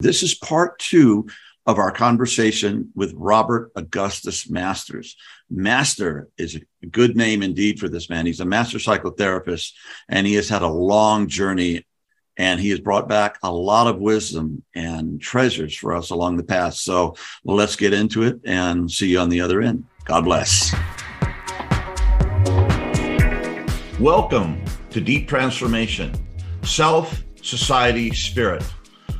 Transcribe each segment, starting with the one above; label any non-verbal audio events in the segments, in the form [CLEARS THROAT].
This is part two of our conversation with Robert Augustus Masters. Master is a good name indeed for this man. He's a master psychotherapist and he has had a long journey and he has brought back a lot of wisdom and treasures for us along the path. So let's get into it and see you on the other end. God bless. Welcome to Deep Transformation, Self, Society, Spirit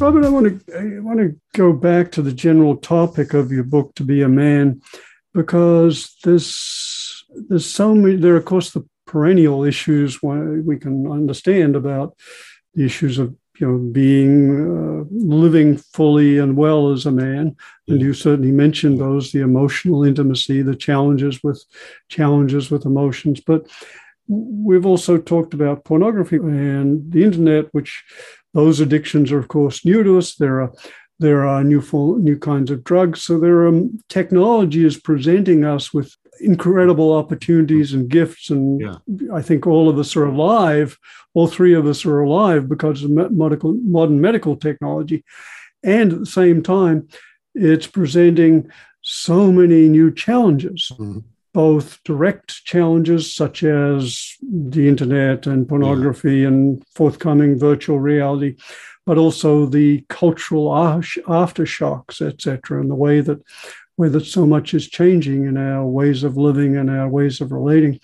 Robert, I want to I want to go back to the general topic of your book, "To Be a Man," because there's there's so many. There, are, of course, the perennial issues we can understand about the issues of you know being uh, living fully and well as a man, and you certainly mentioned those: the emotional intimacy, the challenges with challenges with emotions, but we've also talked about pornography and the internet, which those addictions are, of course, new to us. There are there are new new kinds of drugs. So there are technology is presenting us with incredible opportunities and gifts. And yeah. I think all of us are alive. All three of us are alive because of medical, modern medical technology. And at the same time, it's presenting so many new challenges. Mm-hmm both direct challenges such as the internet and pornography yeah. and forthcoming virtual reality, but also the cultural aftershocks, etc., and the way that way that so much is changing in our ways of living and our ways of relating.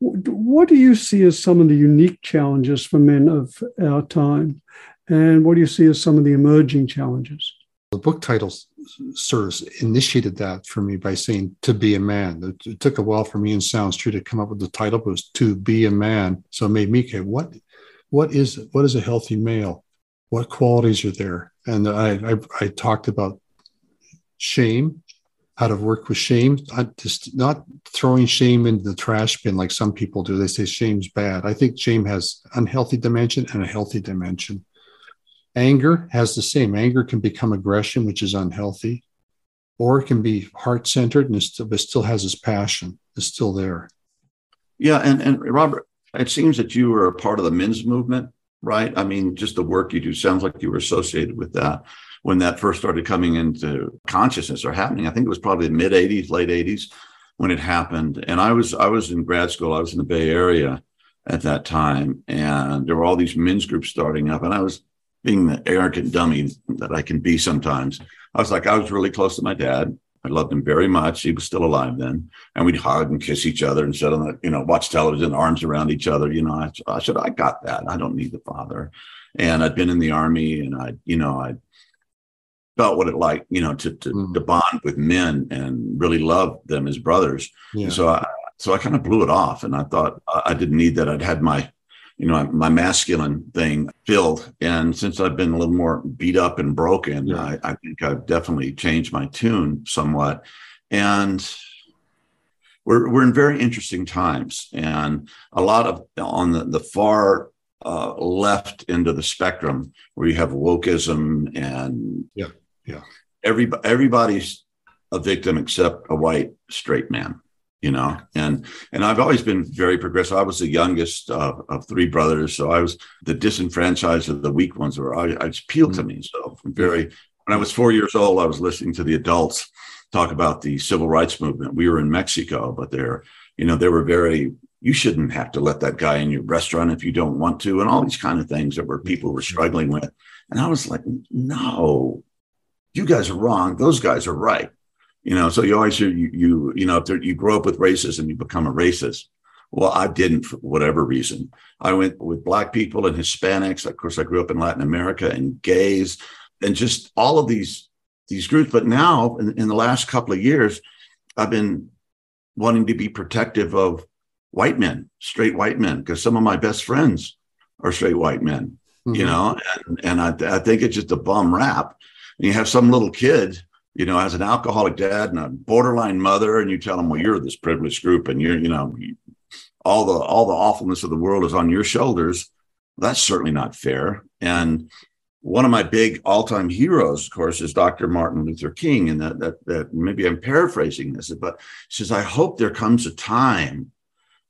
What do you see as some of the unique challenges for men of our time? And what do you see as some of the emerging challenges? The book titles of initiated that for me by saying to be a man. It, it, took a while for me and Sounds True to come up with the title, but it was to be a man. So it made me okay, what what is what is a healthy male? What qualities are there? And I I, I talked about shame, how to work with shame, not just not throwing shame into the trash bin like some people do. They say shame's bad. I think shame has unhealthy dimension and a healthy dimension. Anger has the same. Anger can become aggression, which is unhealthy, or it can be heart centered and it still, but still has its passion. It's still there. Yeah, and and Robert, it seems that you were a part of the men's movement, right? I mean, just the work you do sounds like you were associated with that when that first started coming into consciousness or happening. I think it was probably mid '80s, late '80s when it happened. And I was I was in grad school. I was in the Bay Area at that time, and there were all these men's groups starting up, and I was being the arrogant dummy that I can be sometimes, I was like, I was really close to my dad. I loved him very much. He was still alive then. And we'd hug and kiss each other and sit on the, you know, watch television, arms around each other. You know, I, I said, I got that. I don't need the father. And I'd been in the army and I, you know, I felt what it like, you know, to, to, mm. to bond with men and really love them as brothers. Yeah. so I, so I kind of blew it off and I thought I didn't need that. I'd had my you know, my masculine thing filled. And since I've been a little more beat up and broken, yeah. I, I, think I've definitely changed my tune somewhat. And we're, we're in very interesting times. And a lot of on the, the far uh, left end of the spectrum, where you have wokeism and yeah, yeah, every, everybody's a victim except a white straight man you know? And and i've always been very progressive. I was the youngest of, of three brothers so i was the disenfranchised of the weak ones or i, I just appealed mm-hmm. to me so very when i was four years old i was listening to the adults talk about the civil rights movement. We were in mexico but they're you know they were very you shouldn't have to let that guy in your restaurant if you don't want to and all these kind of things that were people were struggling with. And i was like no. You guys are wrong. Those guys are right you know, so you always you you you know if you grow up with racism, you become a racist. Well, I didn't for whatever reason. I went with black people and Hispanics. Of course, I grew up in Latin America and gays and just all of these these groups. But now, in, in the last couple of years, I've been wanting to be protective of white men, straight white men, because some of my best friends are straight white men. Mm-hmm. You know, and, and I, I think it's just a bum rap And you have some little kid, you know, as an alcoholic dad and a borderline mother, and you tell them, well, you're this privileged group and you're, you know, all the all the awfulness of the world is on your shoulders. That's certainly not fair. And one of my big all-time heroes, of course, is Dr. Martin Luther King. And that that that maybe I'm paraphrasing this, but says, I hope there comes a time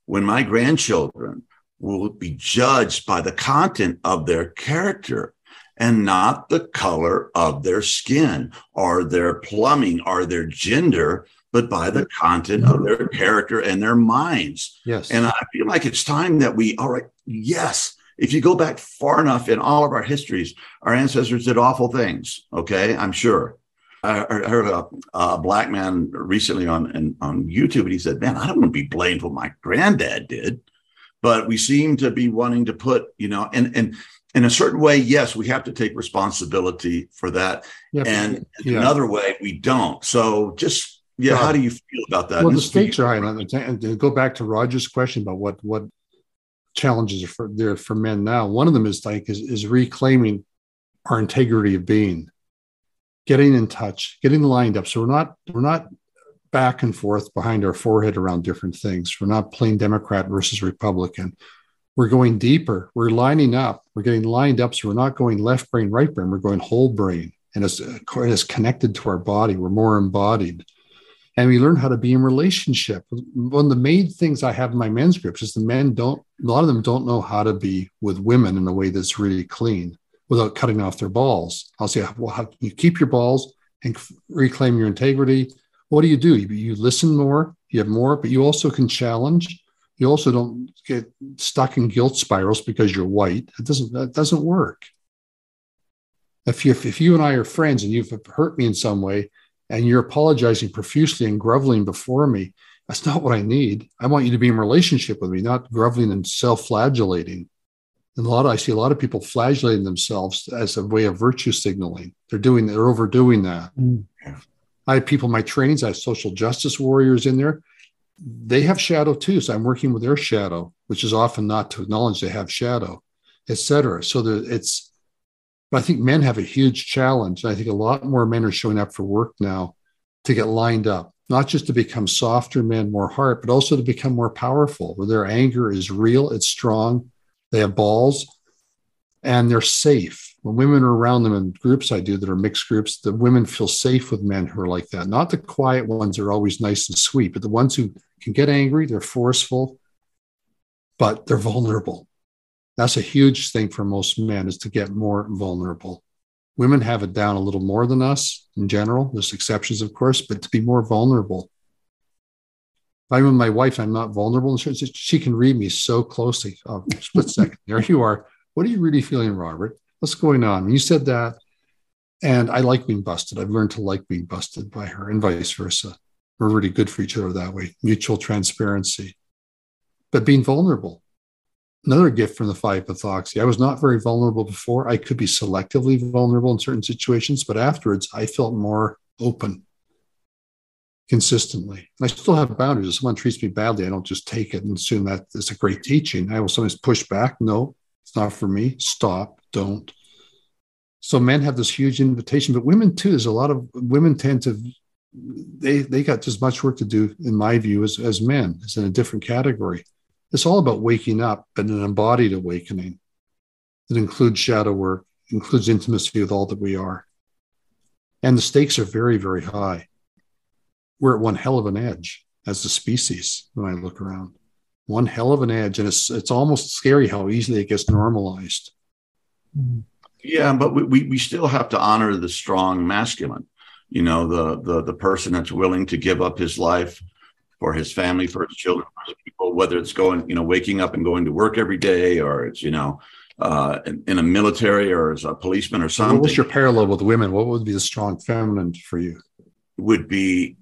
when my grandchildren will be judged by the content of their character and not the color of their skin or their plumbing or their gender, but by the content of their character and their minds. Yes. And I feel like it's time that we, all right, yes. If you go back far enough in all of our histories, our ancestors did awful things. Okay. I'm sure. I heard a, a black man recently on, on YouTube, and he said, Man, I don't want to be blamed for what my granddad did but we seem to be wanting to put, you know, and and in a certain way, yes, we have to take responsibility for that. Yep. And yeah. another way, we don't. So just yeah, how do you feel about that? Well, the stakes are high. And to go back to Roger's question about what what challenges are for there for men now. One of them is like is, is reclaiming our integrity of being, getting in touch, getting lined up. So we're not we're not back and forth behind our forehead around different things. We're not playing Democrat versus Republican. We're going deeper. We're lining up. We're getting lined up. So we're not going left brain, right brain. We're going whole brain. And it's, it's connected to our body. We're more embodied. And we learn how to be in relationship. One of the main things I have in my men's groups is the men don't, a lot of them don't know how to be with women in a way that's really clean without cutting off their balls. I'll say, well, how can you keep your balls and reclaim your integrity what do you do? You, you listen more, you have more, but you also can challenge. You also don't get stuck in guilt spirals because you're white. It doesn't that doesn't work. If you if you and I are friends and you've hurt me in some way and you're apologizing profusely and groveling before me, that's not what I need. I want you to be in relationship with me, not groveling and self-flagellating. And a lot of, I see a lot of people flagellating themselves as a way of virtue signaling. They're doing they're overdoing that. Mm. I have people in my trainings, I have social justice warriors in there. They have shadow too. So I'm working with their shadow, which is often not to acknowledge they have shadow, etc. So that it's, I think men have a huge challenge. I think a lot more men are showing up for work now to get lined up, not just to become softer men, more heart, but also to become more powerful, where their anger is real, it's strong, they have balls, and they're safe when women are around them in groups I do that are mixed groups, the women feel safe with men who are like that. Not the quiet ones are always nice and sweet, but the ones who can get angry, they're forceful, but they're vulnerable. That's a huge thing for most men is to get more vulnerable. Women have it down a little more than us in general. There's exceptions, of course, but to be more vulnerable. If I'm with my wife, I'm not vulnerable. She can read me so closely. Oh, split second. There you are. What are you really feeling, Robert? What's going on? You said that. And I like being busted. I've learned to like being busted by her and vice versa. We're really good for each other that way, mutual transparency. But being vulnerable, another gift from the five methoxy. I was not very vulnerable before. I could be selectively vulnerable in certain situations, but afterwards I felt more open consistently. I still have boundaries. If someone treats me badly, I don't just take it and assume that it's a great teaching. I will sometimes push back. No, it's not for me. Stop don't. So men have this huge invitation, but women too. There's a lot of women tend to they they got as much work to do, in my view, as, as men. It's in a different category. It's all about waking up and an embodied awakening. It includes shadow work, includes intimacy with all that we are. And the stakes are very, very high. We're at one hell of an edge as a species when I look around. One hell of an edge. And it's it's almost scary how easily it gets normalized. Mm. Yeah, but we, we, we still have to honor the strong masculine, you know, the, the, the person that's willing to give up his life for his family, for his children, for his people, whether it's going, you know, waking up and going to work every day or it's, you know, uh, in, in, a military or as a policeman or something. What's your parallel with women? What would be the strong feminine for you? Would be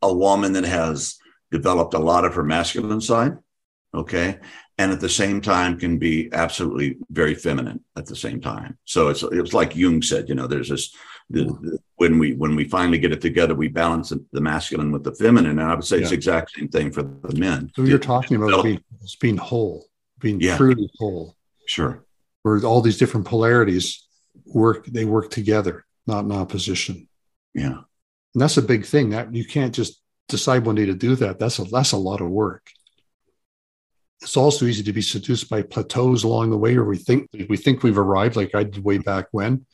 a woman that has developed a lot of her masculine side. Okay and at the same time can be absolutely very feminine at the same time. So it's it's like Jung said, you know, there's this the, the, when we when we finally get it together, we balance the masculine with the feminine, and I would say yeah. it's the exact same thing for the men. So you're talking about being, being whole, being yeah. truly whole. Sure. Where all these different polarities work they work together, not in opposition. Yeah. And that's a big thing. That you can't just decide one day to do that. That's a that's a lot of work. It's also easy to be seduced by plateaus along the way, or we think we think we've arrived, like I did way back when.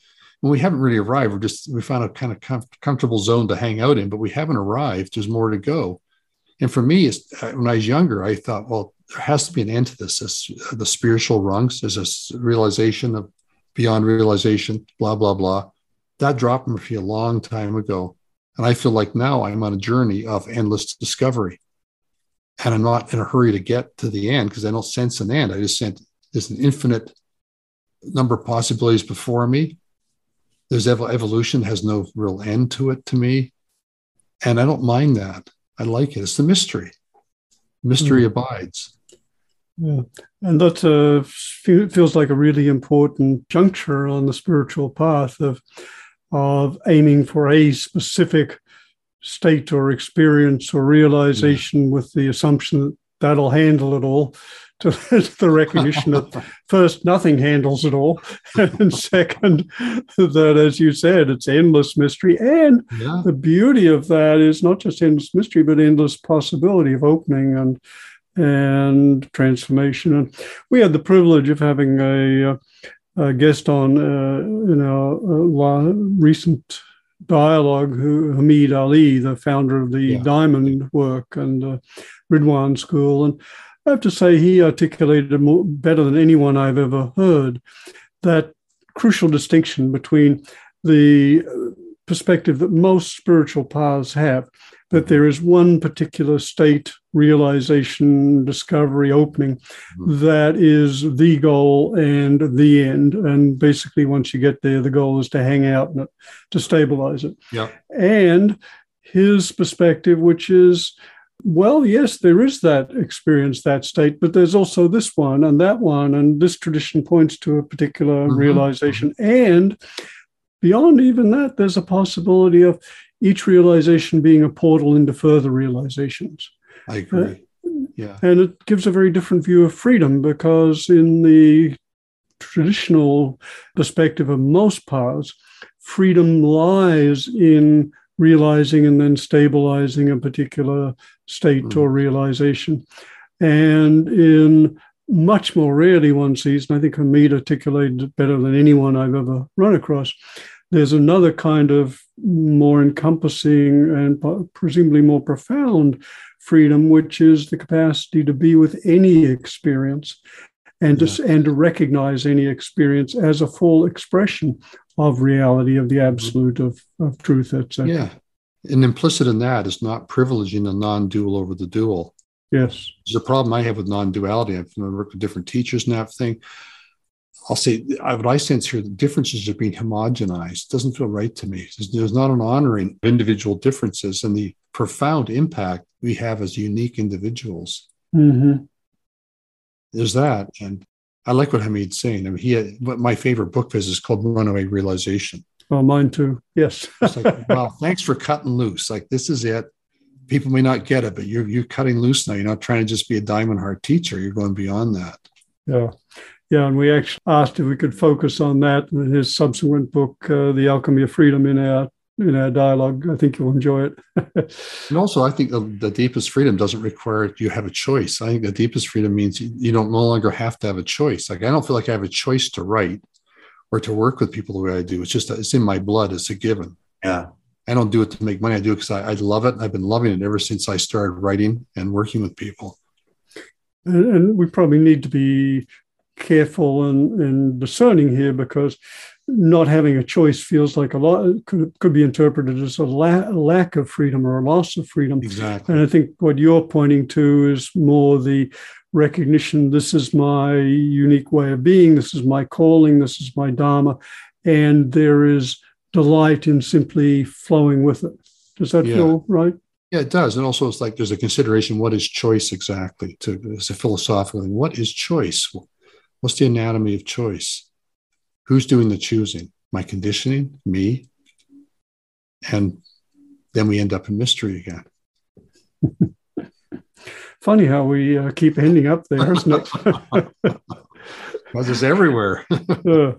And we haven't really arrived. We're just we found a kind of com- comfortable zone to hang out in, but we haven't arrived. There's more to go. And for me, uh, when I was younger, I thought, well, there has to be an end to this. this uh, the spiritual rungs. There's a realization of beyond realization, blah blah blah. That dropped me a long time ago, and I feel like now I'm on a journey of endless discovery, and I'm not in a hurry to get to the end because I don't sense an end. I just sense there's an infinite number of possibilities before me. There's ev- evolution has no real end to it to me, and I don't mind that. I like it. It's the mystery. Mystery mm. abides. Yeah, and that uh, feels like a really important juncture on the spiritual path of of aiming for a specific state or experience or realization yeah. with the assumption that that'll handle it all to [LAUGHS] the recognition that [LAUGHS] first nothing handles it all [LAUGHS] and second that as you said it's endless mystery and yeah. the beauty of that is not just endless mystery but endless possibility of opening and and transformation and we had the privilege of having a, a guest on uh, in our uh, recent dialogue who Hameed Ali the founder of the yeah. diamond work and uh, Ridhwan school and I have to say he articulated more, better than anyone I've ever heard that crucial distinction between the perspective that most spiritual paths have that there is one particular state realization discovery opening mm-hmm. that is the goal and the end and basically once you get there the goal is to hang out and to stabilize it yeah and his perspective which is well, yes, there is that experience, that state, but there's also this one and that one, and this tradition points to a particular mm-hmm. realization. And beyond even that, there's a possibility of each realization being a portal into further realizations. I agree. Uh, yeah. And it gives a very different view of freedom because, in the traditional perspective of most paths, freedom lies in realizing and then stabilizing a particular state mm. or realization. And in much more rarely one sees, and I think Hameed articulated it better than anyone I've ever run across, there's another kind of more encompassing and presumably more profound freedom, which is the capacity to be with any experience and yeah. to, and to recognize any experience as a full expression of reality, of the mm-hmm. absolute, of, of truth, etc. Yeah. And implicit in that is not privileging the non dual over the dual. Yes. There's a problem I have with non duality. I've worked with different teachers and that thing. I'll say what I sense here, the differences are being homogenized. It doesn't feel right to me. There's, not an honoring of individual differences and the profound impact we have as unique individuals. Mm-hmm. There's that. And I like what Hameed's saying. I mean, he had, my favorite book is called Runaway Realization. Well, mine too. Yes. like, [LAUGHS] well, thanks for cutting loose. Like this is it. People may not get it, but you're you're cutting loose now. You're not trying to just be a diamond heart teacher. You're going beyond that. Yeah. Yeah, and we actually asked if we could focus on that in his subsequent book, uh, "The Alchemy of Freedom," in our in our dialogue. I think you'll enjoy it. [LAUGHS] and also, I think the, the, deepest freedom doesn't require you have a choice. I think the deepest freedom means you, you don't no longer have to have a choice. Like I don't feel like I have a choice to write or to work with people the way I do. It's just it's in my blood. It's a given. Yeah. I don't do it to make money. I do it because I, I love it. I've been loving it ever since I started writing and working with people. And, and we probably need to be careful and, and discerning here because not having a choice feels like a lot could, could be interpreted as a la- lack of freedom or a loss of freedom. Exactly. And I think what you're pointing to is more the recognition this is my unique way of being, this is my calling, this is my Dharma, and there is delight in simply flowing with it. Does that yeah. feel right? Yeah, it does. And also, it's like there's a consideration what is choice exactly? To, as a philosophical thing, what is choice? What's the anatomy of choice? Who's doing the choosing? My conditioning, me. And then we end up in mystery again. [LAUGHS] Funny how we uh, keep ending up there, isn't it? [LAUGHS] [LAUGHS] Well, it's everywhere. [LAUGHS] uh,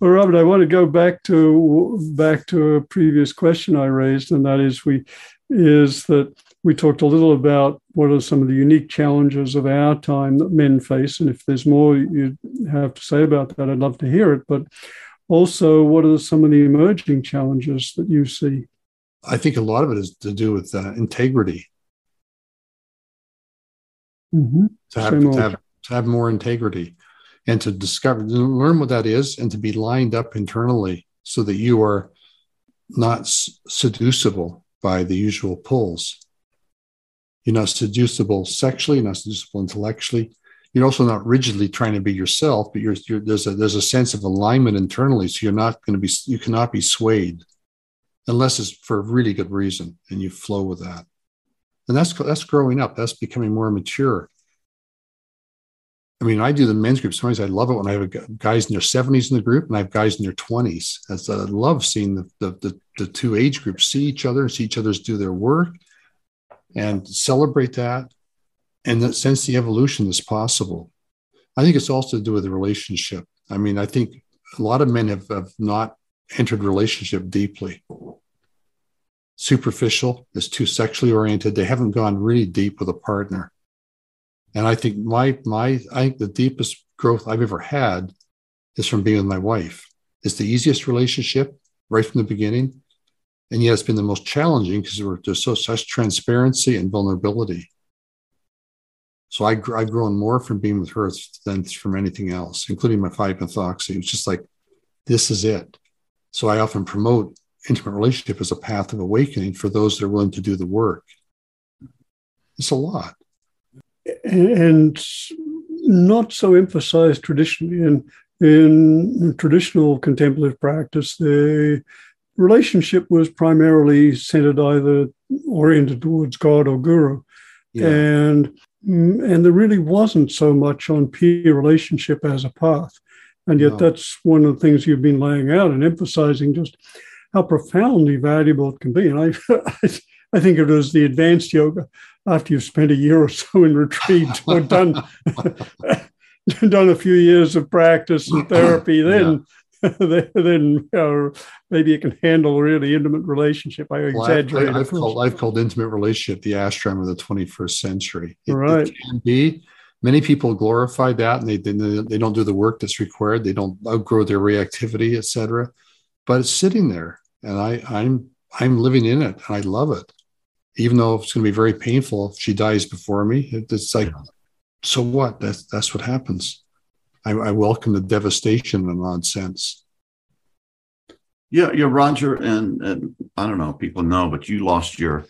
well, Robert, I want to go back to back to a previous question I raised, and that is we is that we talked a little about what are some of the unique challenges of our time that men face, and if there's more you have to say about that, I'd love to hear it. But also, what are some of the emerging challenges that you see? I think a lot of it is to do with uh, integrity. Mm-hmm. To, have, to, have, to have more integrity and to discover, to learn what that is and to be lined up internally so that you are not seducible by the usual pulls. You're not seducible sexually, not seducible intellectually. You're also not rigidly trying to be yourself, but you're, you're, there's a there's a sense of alignment internally. So you're not going to be you cannot be swayed unless it's for a really good reason and you flow with that. And that's that's growing up. That's becoming more mature. I mean, I do the men's group. Sometimes I love it when I have guys in their 70s in the group and I have guys in their 20s. As I love seeing the, the, the, the two age groups see each other, and see each other's do their work and celebrate that and that sense the evolution is possible. I think it's also to do with the relationship. I mean, I think a lot of men have, have not entered relationship deeply. Superficial is too sexually oriented. They haven't gone really deep with a partner. And I think my my I think the deepest growth I've ever had is from being with my wife. It's the easiest relationship right from the beginning. And yet it's been the most challenging because there's so such transparency and vulnerability. So I, I've grown more from being with her than from anything else, including my 5-methoxy. It's just like, this is it. So I often promote intimate relationship as a path of awakening for those that are willing to do the work. It's a lot. And not so emphasized traditionally. In, in traditional contemplative practice, the relationship was primarily centered either oriented towards God or Guru. Yeah. And mm, and there really wasn't so much on peer relationship as a path. And yet, no. that's one of the things you've been laying out and emphasizing just how profoundly valuable it can be. And I, [LAUGHS] I think it was the advanced yoga after you've spent a year or so in retreat [LAUGHS] or done [LAUGHS] done a few years of practice and [CLEARS THROAT] therapy, [LAUGHS] then then uh, maybe it can handle a really intimate relationship. I well, exaggerate. I, have called, I've called intimate relationship the ashram of the 21st century. It, right. It can be. Many people glorify that, and they, they they don't do the work that's required. They don't outgrow their reactivity, etc. But it's sitting there, and I I'm I'm living in it, and I love it. Even though it's going to be very painful if she dies before me, it's like, yeah. so what? That's that's what happens. I, I welcome the devastation in an odd sense. Yeah, yeah, Roger, and, and I don't know, people know, but you lost your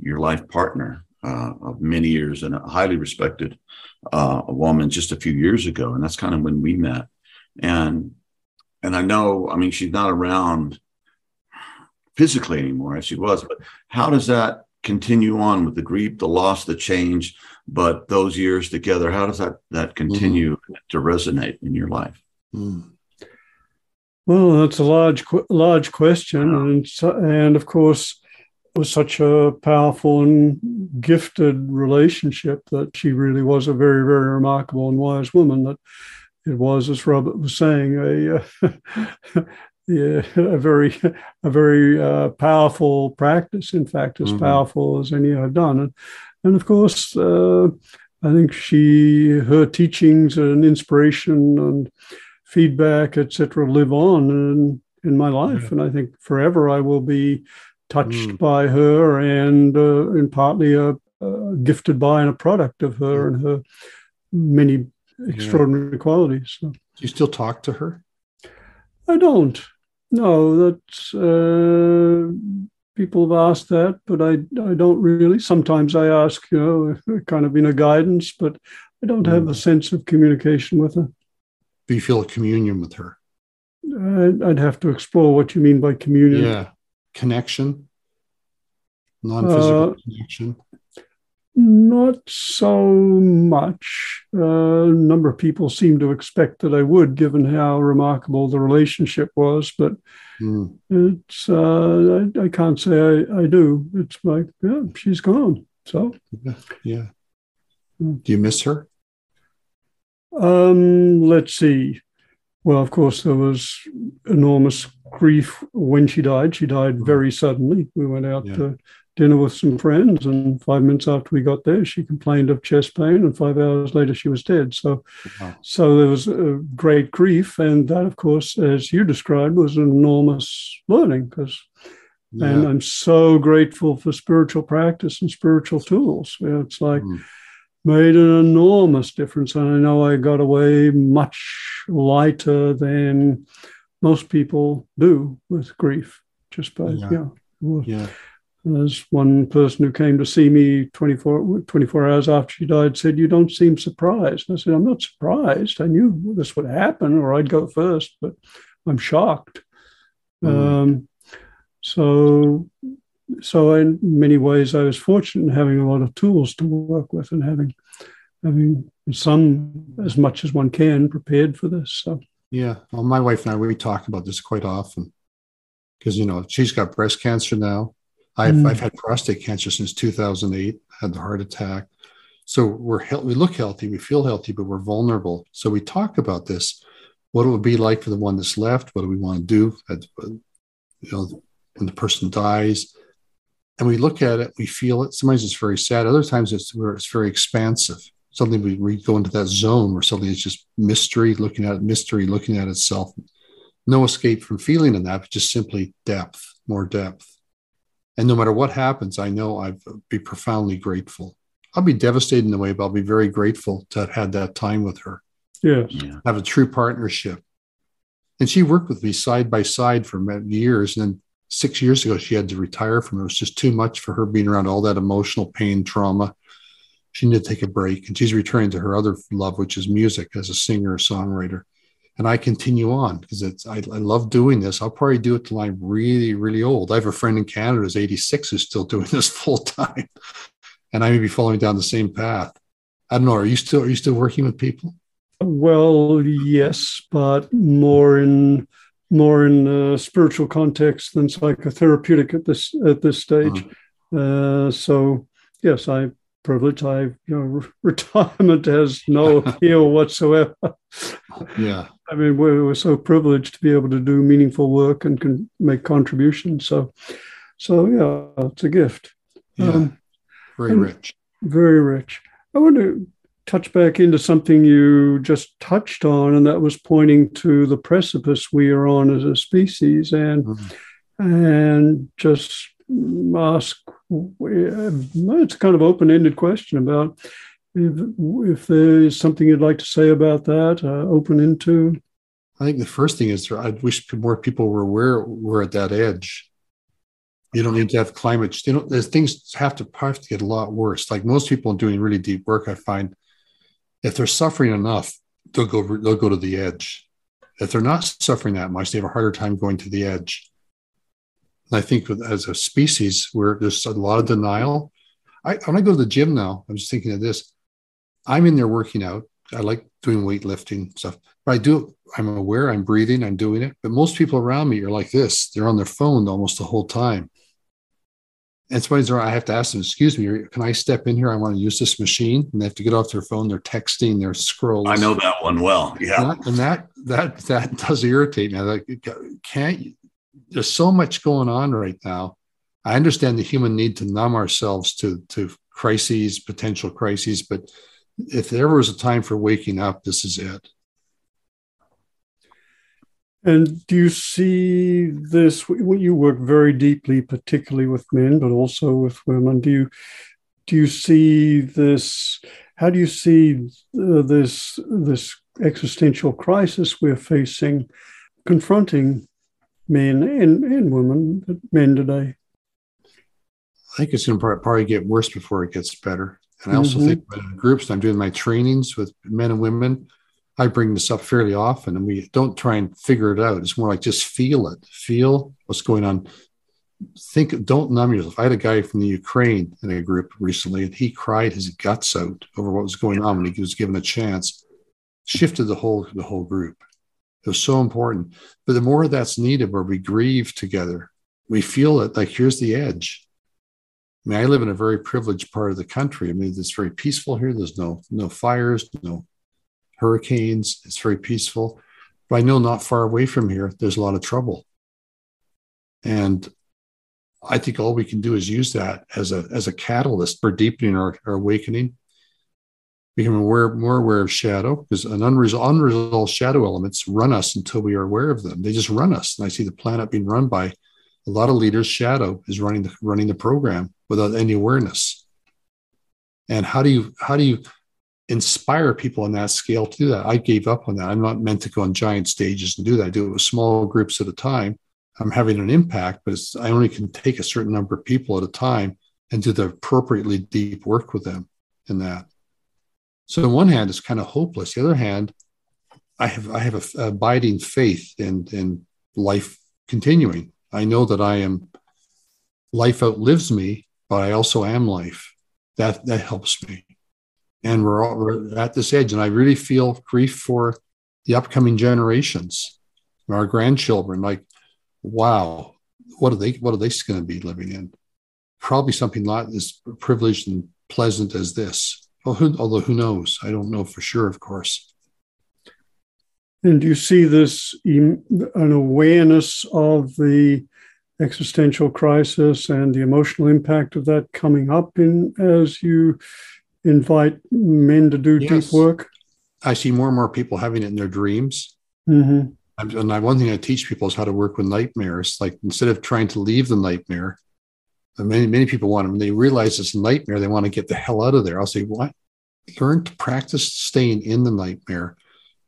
your life partner uh, of many years and a highly respected uh, a woman just a few years ago, and that's kind of when we met. And and I know, I mean, she's not around physically anymore as she was, but how does that continue on with the grief, the loss, the change, but those years together how does that that continue mm. to resonate in your life mm. well that's a large large question and and of course it was such a powerful and gifted relationship that she really was a very very remarkable and wise woman that it was as robert was saying a uh, [LAUGHS] yeah, [LAUGHS] a very a very uh, powerful practice in fact as mm-hmm. powerful as any i've done and and of course, uh, I think she, her teachings and inspiration and feedback, etc., live on in, in my life. Yeah. And I think forever I will be touched mm. by her and, uh, and partly a, uh, gifted by and a product of her and her many extraordinary yeah. qualities. So. Do you still talk to her? I don't. No, that's uh, people have asked that, but I, I don't really. Sometimes I ask, you know, kind of in a guidance, but I don't have a mm. sense of communication with her. Do you feel a communion with her? I'd, I'd have to explore what you mean by communion. Yeah, connection, non-physical uh, connection. Not so much. Uh, a number of people seem to expect that I would, given how remarkable the relationship was, but mm. it's uh, I, I, can't say I, I, do. It's like, yeah, she's gone. So, yeah. yeah. Hmm. Do you miss her? Um, let's see. Well, of course, there was enormous grief when she died. She died Mm-hmm. very suddenly. We went out Yeah. to dinner with some friends, and five minutes after we got there, she complained of chest pain, and five hours later, she was dead. So, Wow. so there was a great grief, and that, of course, as you described, was an enormous learning. Because, and I'm so grateful for spiritual practice and spiritual tools. You know, it's like Mm. made an enormous difference. And I know I got away much lighter than most people do with grief, just by, Yeah. you know. yeah. There's one person who came to see me 24, 24 hours after she died said, You don't seem surprised. And I said, I'm not surprised. I knew this would happen or I'd go first, but I'm shocked. Mm. Um, so, so in many ways, I was fortunate in having a lot of tools to work with and having, having some as much as one can prepared for this. So, Yeah. Well, my wife and I, we talk about this quite often because, you know, she's got breast cancer now. I've, Mm. I've had prostate cancer since 2008, had the heart attack. So we're healthy, we look healthy, we feel healthy, but we're vulnerable. So we talk about this, what it would be like for the one that's left. What do we want to do? At, you know, when the person dies, and we look at it, we feel it. Sometimes it's very sad. Other times it's where it's very expansive. Suddenly we, we go into that zone where suddenly it's just mystery, looking at it, mystery, looking at itself. No escape from feeling in that, but just simply depth, more depth. And no matter what happens, I know I'd be profoundly grateful. I'll be devastated in a way, but I'll be very grateful to have had that time with her, yes. Yeah. have a true partnership. And she worked with me side by side for many years. And then six years ago, she had to retire from it. It was just too much for her being around all that emotional pain, trauma. She needed to take a break. And she's returning to her other love, which is music as a singer, songwriter. And I continue on because it's I, I love doing this. I'll probably do it till I'm really, really old. I have a friend in Canada who's 86 who's still doing this [LAUGHS] full time. And I may be following down the same path. I don't know. Are you still are you still working with people? Well, yes, but more in more in a spiritual context than psychotherapeutic at this at this stage. Uh, so yes, I privilege. I you know [LAUGHS] retirement has no [LAUGHS] appeal whatsoever. Yeah. I mean, we're, we're so privileged to be able to do meaningful work and can make contributions. So, so yeah, it's a gift. Yeah. Um, very rich. very rich. I want to touch back into something you just touched on, and that was pointing to the precipice we are on as a species, and Mhm. and just ask. It's a kind of open-ended question about if, if there is something you'd like to say about that. Uh, open into. I think the first thing is I wish more people were aware we're at that edge. You don't need to have climate. You know, things have to have to get a lot worse. Like most people doing really deep work, I find if they're suffering enough, they'll go they'll go to the edge. If they're not suffering that much, they have a harder time going to the edge. And I think with, as a species, where there's a lot of denial. I when I go to the gym now, I'm just thinking of this. I'm in there working out. I like doing weightlifting stuff. But I do, I'm aware, I'm breathing, I'm doing it. But most people around me are like this. They're on their phone almost the whole time. And somebody's there, I have to ask them, excuse me, can I step in here? I want to use this machine. And they have to get off their phone. They're texting, they're scrolling. I know that one well. Yeah. And that that that does irritate me. I'm like, can't you? There's so much going on right now. I understand the human need to numb ourselves to to crises, potential crises, but if there was a time for waking up, this is it. And do you see this? You work very deeply, particularly with men, but also with women. Do you do you see this? How do you see uh, this this existential crisis we're facing, confronting men and, and women, but men today? I think it's going to probably get worse before it gets better. And I also mm-hmm. think in groups, I'm doing my trainings with men and women. I bring this up fairly often, and we don't try and figure it out. It's more like just feel it, feel what's going on. Think, don't numb yourself. I had a guy from the Ukraine in a group recently, and he cried his guts out over what was going on when he was given a chance. Shifted the whole the whole group. It was so important. But the more that's needed, where we grieve together, we feel it. Like here's the edge. I mean, I live in a very privileged part of the country. I mean, it's very peaceful here. There's no no fires, no hurricanes. It's very peaceful. But I know not far away from here, there's a lot of trouble. And I think all we can do is use that as a as a catalyst for deepening our, our awakening, becoming aware, more aware of shadow, because an unresolved, unresolved shadow elements run us until we are aware of them. They just run us. And I see the planet being run by a lot of leaders. Shadow is running the running the program without any awareness. And how do you how do you inspire people on that scale to do that? I gave up on that. I'm not meant to go on giant stages and do that. I do it with small groups at a time I'm having an impact, but I only can take a certain number of people at a time and do the appropriately deep work with them in that. So on one hand, it's kind of hopeless. The other hand, I have I have a, abiding faith in in life continuing. I know that I am life outlives me, but I also am life. That that helps me. And we're all we're at this edge, and I really feel grief for the upcoming generations, our grandchildren. Like wow, what are they what are they going to be living in? Probably something not as privileged and pleasant as this. Well, who, although who knows? I don't know for sure, of course. And do you see this an awareness of the existential crisis and the emotional impact of that coming up in as you invite men to do yes. deep work? I see more and more people having it in their dreams. Mm-hmm and I, one thing I teach people is how to work with nightmares. Like instead of trying to leave the nightmare, many many people want them. They realize it's a nightmare. They want to get the hell out of there. I'll say, what? Learn to practice staying in the nightmare.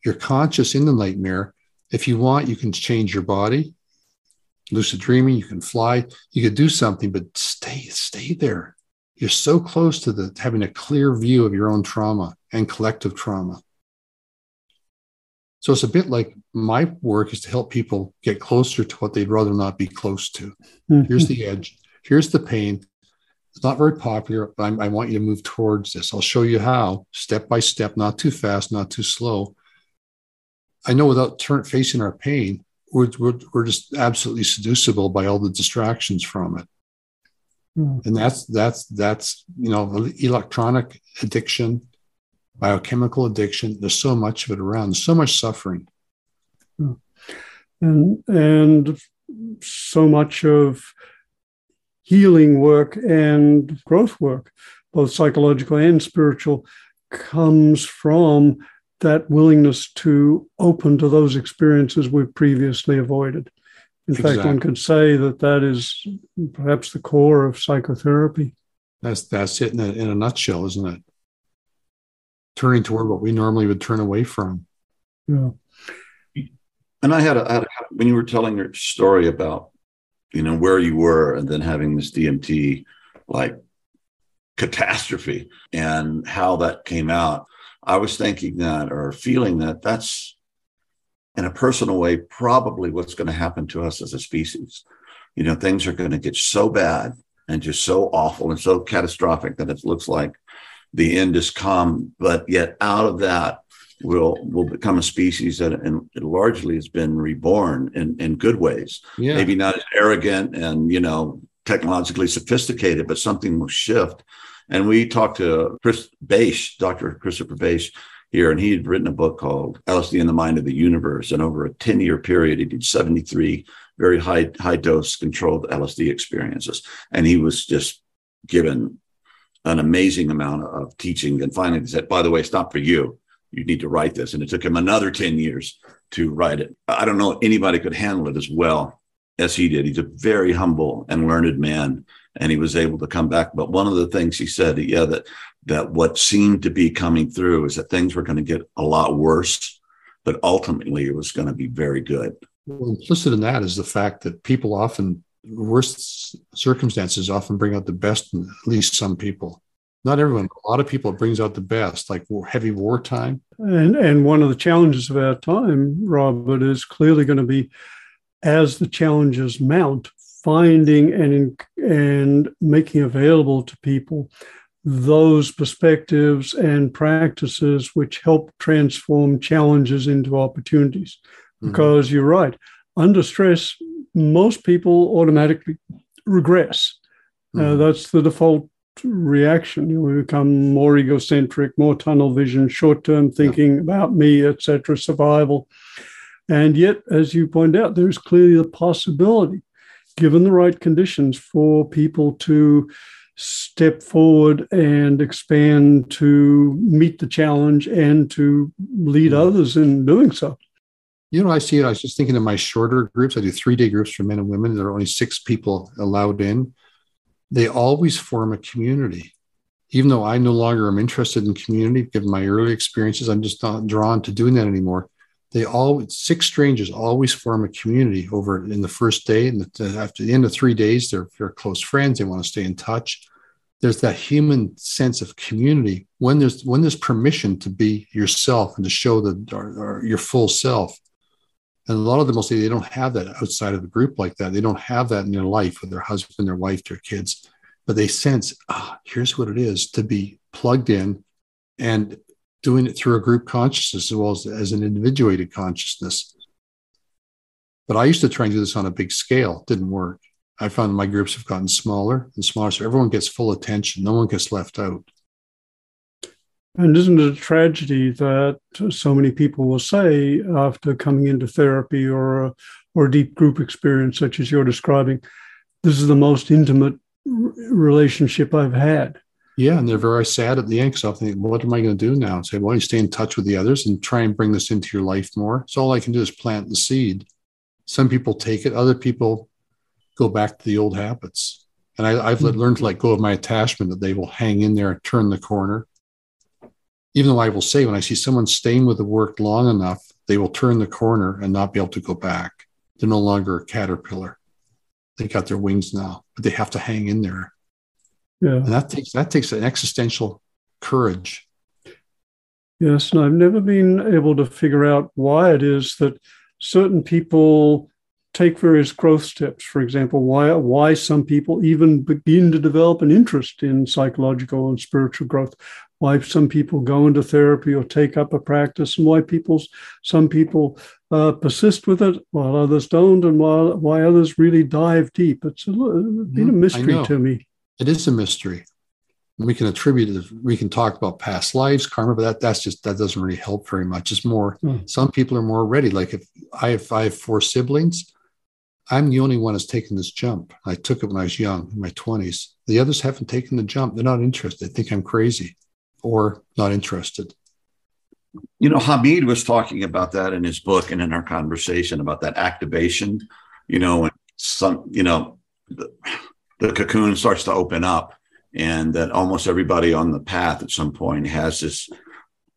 You're conscious in the nightmare. If you want, you can change your body. Lucid dreaming, you can fly, you could do something, but stay, stay there. You're so close to the having a clear view of your own trauma and collective trauma. So it's a bit like my work is to help people get closer to what they'd rather not be close to. Mm-hmm. Here's [LAUGHS] the edge. Here's the pain. It's not very popular, but I'm, i want you to move towards this. I'll show you how, step by step, not too fast, not too slow. I know without turn, facing our pain, we're, we're, we're just absolutely seducible by all the distractions from it. Mm. And that's that's that's you know electronic addiction, biochemical addiction. There's so much of it around, There's so much suffering. And, and so much of healing work and growth work, both psychological and spiritual, comes from that willingness to open to those experiences we've previously avoided. In exactly. fact, one could say that that is perhaps the core of psychotherapy. That's that's it in a, in a nutshell, isn't it? turning toward what we normally would turn away from. Yeah. And I had, a, I had a, when you were telling your story about, you know, where you were and then having this DMT like catastrophe and how that came out, I was thinking that or feeling that that's in a personal way probably what's going to happen to us as a species. You know, things are going to get so bad and just so awful and so catastrophic that it looks like the end is come, but yet out of that will will become a species that and largely has been reborn in, in good ways. Yeah. Maybe not as arrogant and you know technologically sophisticated, but something will shift. And we talked to Chris Bache, Dr. Christopher Bache here, and he had written a book called LSD and the Mind of the Universe. And over a 10 year period, he did 73 very high, high dose controlled LSD experiences. And he was just given an amazing amount of teaching. And finally, they said, by the way, it's not for you. You need to write this. And it took him another 10 years to write it. I don't know anybody could handle it as well as he did. He's a very humble and learned man, and he was able to come back. But one of the things he said, yeah, that that what seemed to be coming through is that things were going to get a lot worse, but ultimately it was going to be very good. Well, implicit in that is the fact that people often worst circumstances often bring out the best in at least some people. Not everyone, a lot of people it brings out the best, like heavy wartime. And and one of the challenges of our time, Robert, is clearly going to be as the challenges mount, finding and and making available to people those perspectives and practices which help transform challenges into opportunities. Mm-hmm. Because mm-hmm. you're right, under stress, most people automatically regress. Uh, mm-hmm. Uh, that's the default reaction. You become more egocentric, more tunnel vision, short term thinking yeah. about me, etc., survival. And yet, as you point out, there's clearly the possibility, given the right conditions, for people to step forward and expand to meet the challenge and to lead mm-hmm. others in doing so. You know, I see it. I was just thinking of my shorter groups. I do three day groups for men and women. There are only six people allowed in. They always form a community. Even though I no longer am interested in community, given my early experiences, I'm just not drawn to doing that anymore. They all six strangers always form a community over in the first day and after the end of three days they're, they're close friends they want to stay in touch. There's that human sense of community when there's when there's permission to be yourself and to show or your full self and a lot of them will say they don't have that outside of the group like that they don't have that in their life with their husband their wife their kids but they sense ah here's what it is to be plugged in and doing it through a group consciousness as well as, as an individuated consciousness. But I used to try and do this on a big scale. Didn't work. I found my groups have gotten smaller and smaller, so everyone gets full attention. No one gets left out. And isn't it a tragedy that so many people will say after coming into therapy or a, or a deep group experience, such as you're describing, this is the most intimate relationship I've had. Yeah, and they're very sad at the end because I think, what am I going to do now? And say, well, you stay in touch with the others and try and bring this into your life more. So all I can do is plant the seed. Some people take it, other people go back to the old habits. And I, have mm-hmm. learned to let go of my attachment that they will hang in there and turn the corner. Even though I will say, when I see someone staying with the work long enough, they will turn the corner and not be able to go back. They're no longer a caterpillar. They got their wings now, but they have to hang in there yeah. And that takes that takes an existential courage. Yes, and I've never been able to figure out why it is that certain people take various growth steps. For example, why why some people even begin to develop an interest in psychological and spiritual growth. Why some people go into therapy or take up a practice, and why people some people uh, persist with it while others don't, and while why others really dive deep. It's a, been a mm, mystery to me it is a mystery. We can attribute it, we can talk about past lives, karma, but that that's just that doesn't really help very much. It's more mm. some people are more ready. Like if I have I have four siblings, I'm the only one that's taken this jump. I took it when I was young, in my 20s. The others haven't taken the jump. They're not interested. They think I'm crazy or not interested. You know, Hameed was talking about that in his book and in our conversation about that activation, you know, and some, you know, the, the cocoon starts to open up and that almost everybody on the path at some point has this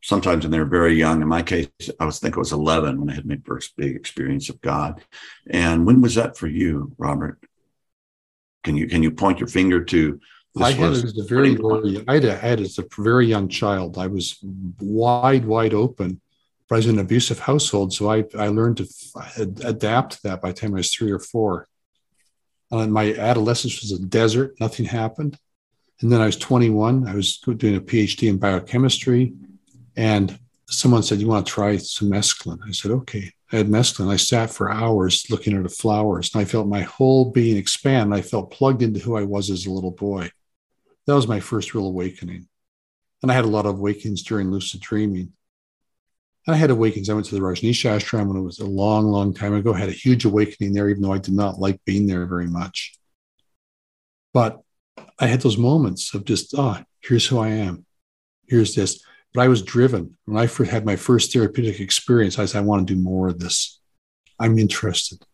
sometimes when they're very young in my case i was think it was 11 when i had my first big experience of god and when was that for you robert can you can you point your finger to I had it as a very early, I had, I had as a very young child. I was wide, wide open. But I was in an abusive household, so I, I learned to adapt to that by the time I was three or four. Uh, my adolescence was a desert. Nothing happened. And then I was 21. I was doing a PhD in biochemistry. And someone said, You want to try some mescaline? I said, Okay. I had mescaline. I sat for hours looking at the flowers and I felt my whole being expand. I felt plugged into who I was as a little boy. That was my first real awakening. And I had a lot of awakenings during lucid dreaming. I had awakenings. I went to the Rajneesh ashram when it was a long, long time ago. I had a huge awakening there, even though I did not like being there very much. But I had those moments of just, oh, here's who I am. Here's this. But I was driven. When I first had my first therapeutic experience, I said, I want to do more of this. I'm interested.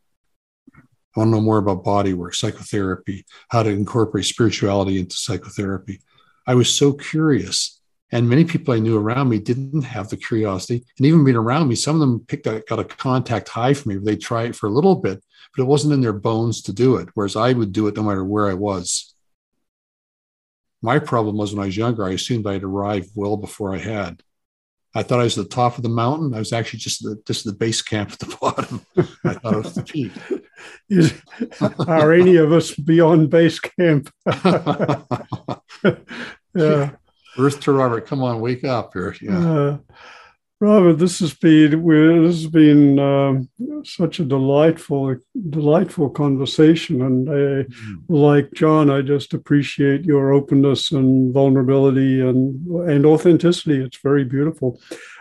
I want to know more about body work, psychotherapy, how to incorporate spirituality into psychotherapy. I was so curious and many people I knew around me didn't have the curiosity. And even being around me, some of them picked up, got a contact high for me. They try it for a little bit, but it wasn't in their bones to do it. Whereas I would do it no matter where I was. My problem was when I was younger, I assumed I'd arrived well before I had. I thought I was at the top of the mountain. I was actually just the just the base camp at the [LAUGHS] bottom. I thought it was the peak. Is, [LAUGHS] are any of us beyond base camp? [LAUGHS] yeah. Earth to Robert, come on, wake up here. Yeah. Uh, Robert, this has been this has been um, such a delightful, delightful conversation, and I, mm. like John, I just appreciate your openness and vulnerability and and authenticity. It's very beautiful.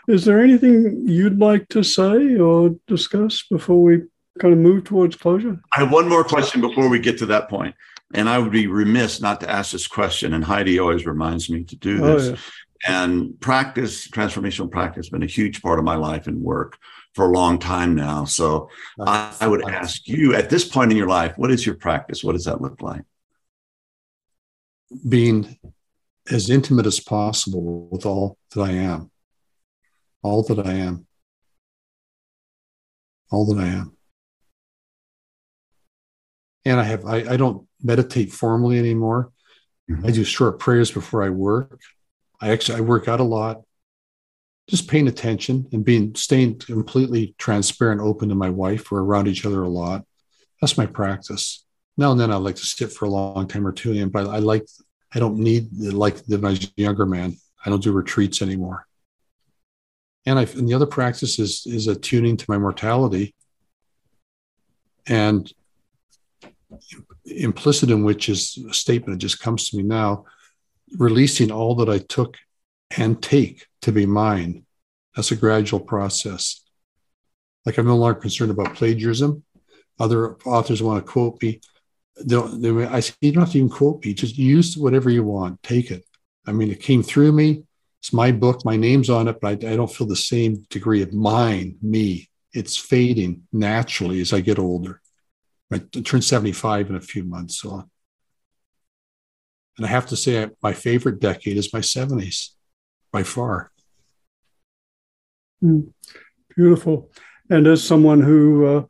Is there anything you'd like to say or discuss before we kind of move towards closure? I have one more question before we get to that point, and I would be remiss not to ask this question. And Heidi always reminds me to do oh, this. Oh, yeah and practice, transformational practice, has been a huge part of my life and work for a long time now. So I, I would ask you at this point in your life, what is your practice? What does that look like? Being as intimate as possible with all that I am, all that I am, all that I am. And I have, I, I don't meditate formally anymore. Mm-hmm. I do short prayers before I work. I actually I work out a lot. Just paying attention and being staying completely transparent, open to my wife. We're around each other a lot. That's my practice. Now and then I like to sit for a long time or two, but I like I don't need like the my younger man. I don't do retreats anymore. And I and the other practice is is attuning to my mortality. And implicit in which is a statement that just comes to me now releasing all that I took and take to be mine. That's a gradual process. Like I'm no longer concerned about plagiarism. Other authors want to quote me. They'll, they, may, I say, you don't have to even quote me. Just use whatever you want. Take it. I mean, it came through me. It's my book. My name's on it, but I, I don't feel the same degree of mine, me. It's fading naturally as I get older. I turn 75 in a few months. So and I have to say, my favorite decade is my 70s by far. Mm, beautiful. And as someone who uh,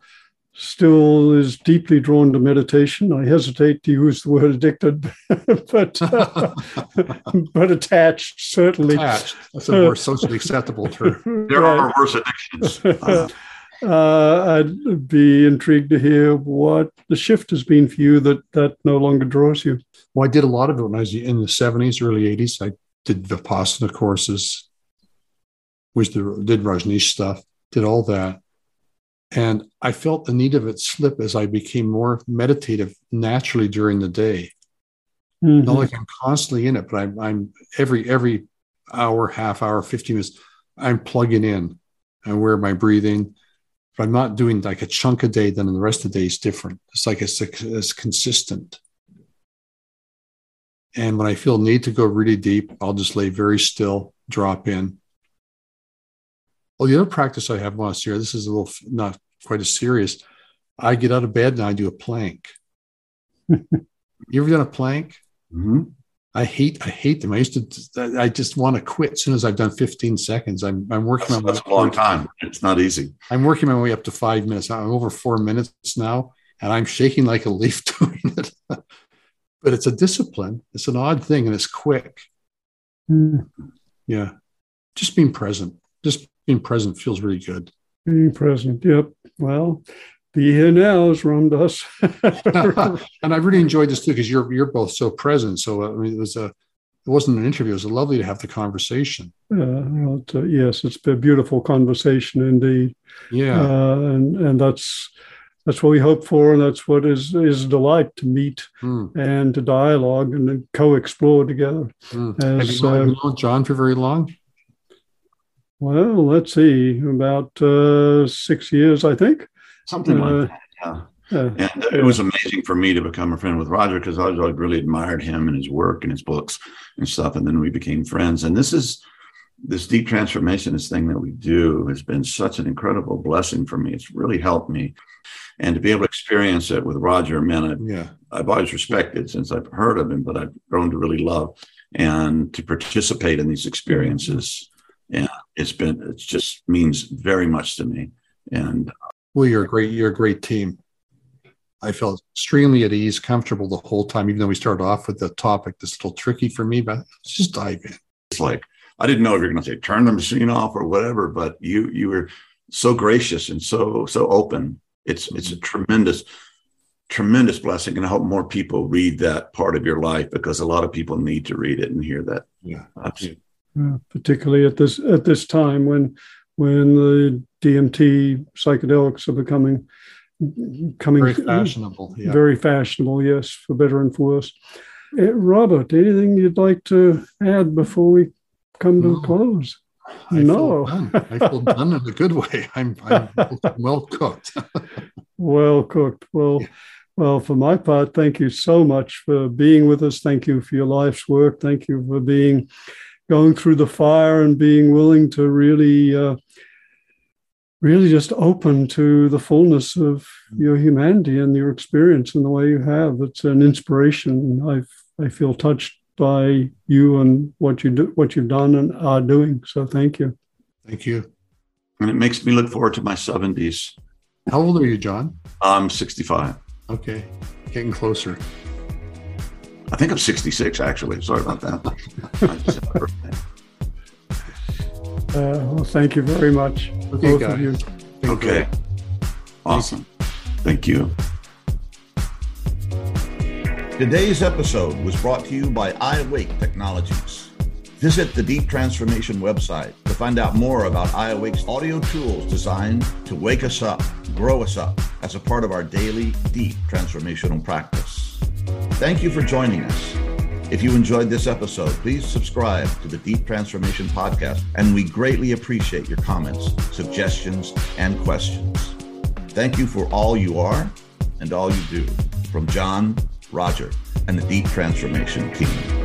still is deeply drawn to meditation, I hesitate to use the word addicted, [LAUGHS] but uh, [LAUGHS] but attached certainly. Attached. That's a more socially acceptable term. [LAUGHS] There right. are worse addictions. Uh, I'd be intrigued to hear what the shift has been for you that that no longer draws you. Well, I did a lot of it when I was in the 70s, early 80s. I did Vipassana courses, was the, did Rajneesh stuff, did all that. And I felt the need of it slip as I became more meditative naturally during the day. Mm-hmm. Not like I'm constantly in it, but I'm, I'm every every hour, half hour, 15 minutes, I'm plugging in and where my breathing. If I'm not doing like a chunk a day, then the rest of the day is different. It's like it's, it's consistent. And when I feel need to go really deep, I'll just lay very still, drop in. Well, the other practice I have once here, this is a little not quite as serious. I get out of bed and I do a plank. [LAUGHS] you ever done a plank? Mm-hmm. I hate I hate them. I used to I just want to quit as soon as I've done 15 seconds. I'm I'm working that's, my that's a long time. It's not easy. I'm working my way up to five minutes. I'm over four minutes now, and I'm shaking like a leaf [LAUGHS] doing it but it's a discipline. It's an odd thing and it's quick. Mm. Yeah. Just being present. Just being present feels really good. Being present. Yep. Well, be here now as Ram Dass. [LAUGHS] and I really enjoyed this too because you're you're both so present. So I mean, it was a it wasn't an interview. It was lovely to have the conversation. Yeah, well, uh, yes, it's a beautiful conversation indeed. Yeah, uh, and and that's that's what we hope for, and that's what is is a delight to meet mm. and to dialogue and co-explore together. Mm. As, Have you known uh, John for very long? Well, let's see, about uh, six years, I think. Something uh, like that. Yeah. Yeah. And it was amazing for me to become a friend with Roger because I, I really admired him and his work and his books and stuff. And then we became friends. And this is this deep transformation, this thing that we do, has been such an incredible blessing for me. It's really helped me and to be able to experience it with Roger, I, yeah. I've always respected since I've heard of him, but I've grown to really love and to participate in these experiences. And it's been, it just means very much to me. And uh, well, you're a great, you're a great team. I felt extremely at ease, comfortable the whole time, even though we started off with the topic that's a little tricky for me, but just dive in. It's like, I didn't know if you're going to say turn the machine off or whatever, but you, you were so gracious and so, so open it's it's a tremendous tremendous blessing and I hope more people read that part of your life because a lot of people need to read it and hear that. Yeah. yeah particularly at this at this time when when the DMT psychedelics are becoming coming very fashionable. Yeah. Very fashionable, yes, for better and for worse. Uh, Robert, anything you'd like to add before we come to a close? I no, feel I feel done in a good way. [LAUGHS] I'm, I'm well cooked. [LAUGHS] well cooked. Well, yeah. well, for my part, thank you so much for being with us. Thank you for your life's work. Thank you for being going through the fire and being willing to really, uh, really just open to the fullness of your humanity and your experience in the way you have. It's an inspiration. I I feel touched by you and what you do, what you've done and are doing. So thank you. Thank you. And it makes me look forward to my seventies. How old are you, John? I'm 65. Okay, getting closer. I think I'm 66, actually. Sorry about that. [LAUGHS] uh, well, thank you very much, okay, both guys. of you. Okay. Awesome. Thank you. Today's episode was brought to you by iAwake Technologies. Visit the Deep Transformation website to find out more about iAwake's audio tools designed to wake us up, grow us up as a part of our daily deep transformational practice. Thank you for joining us. If you enjoyed this episode, please subscribe to the Deep Transformation Podcast, and we greatly appreciate your comments, suggestions, and questions. Thank you for all you are and all you do. From John, Roger, and the Deep Transformation team.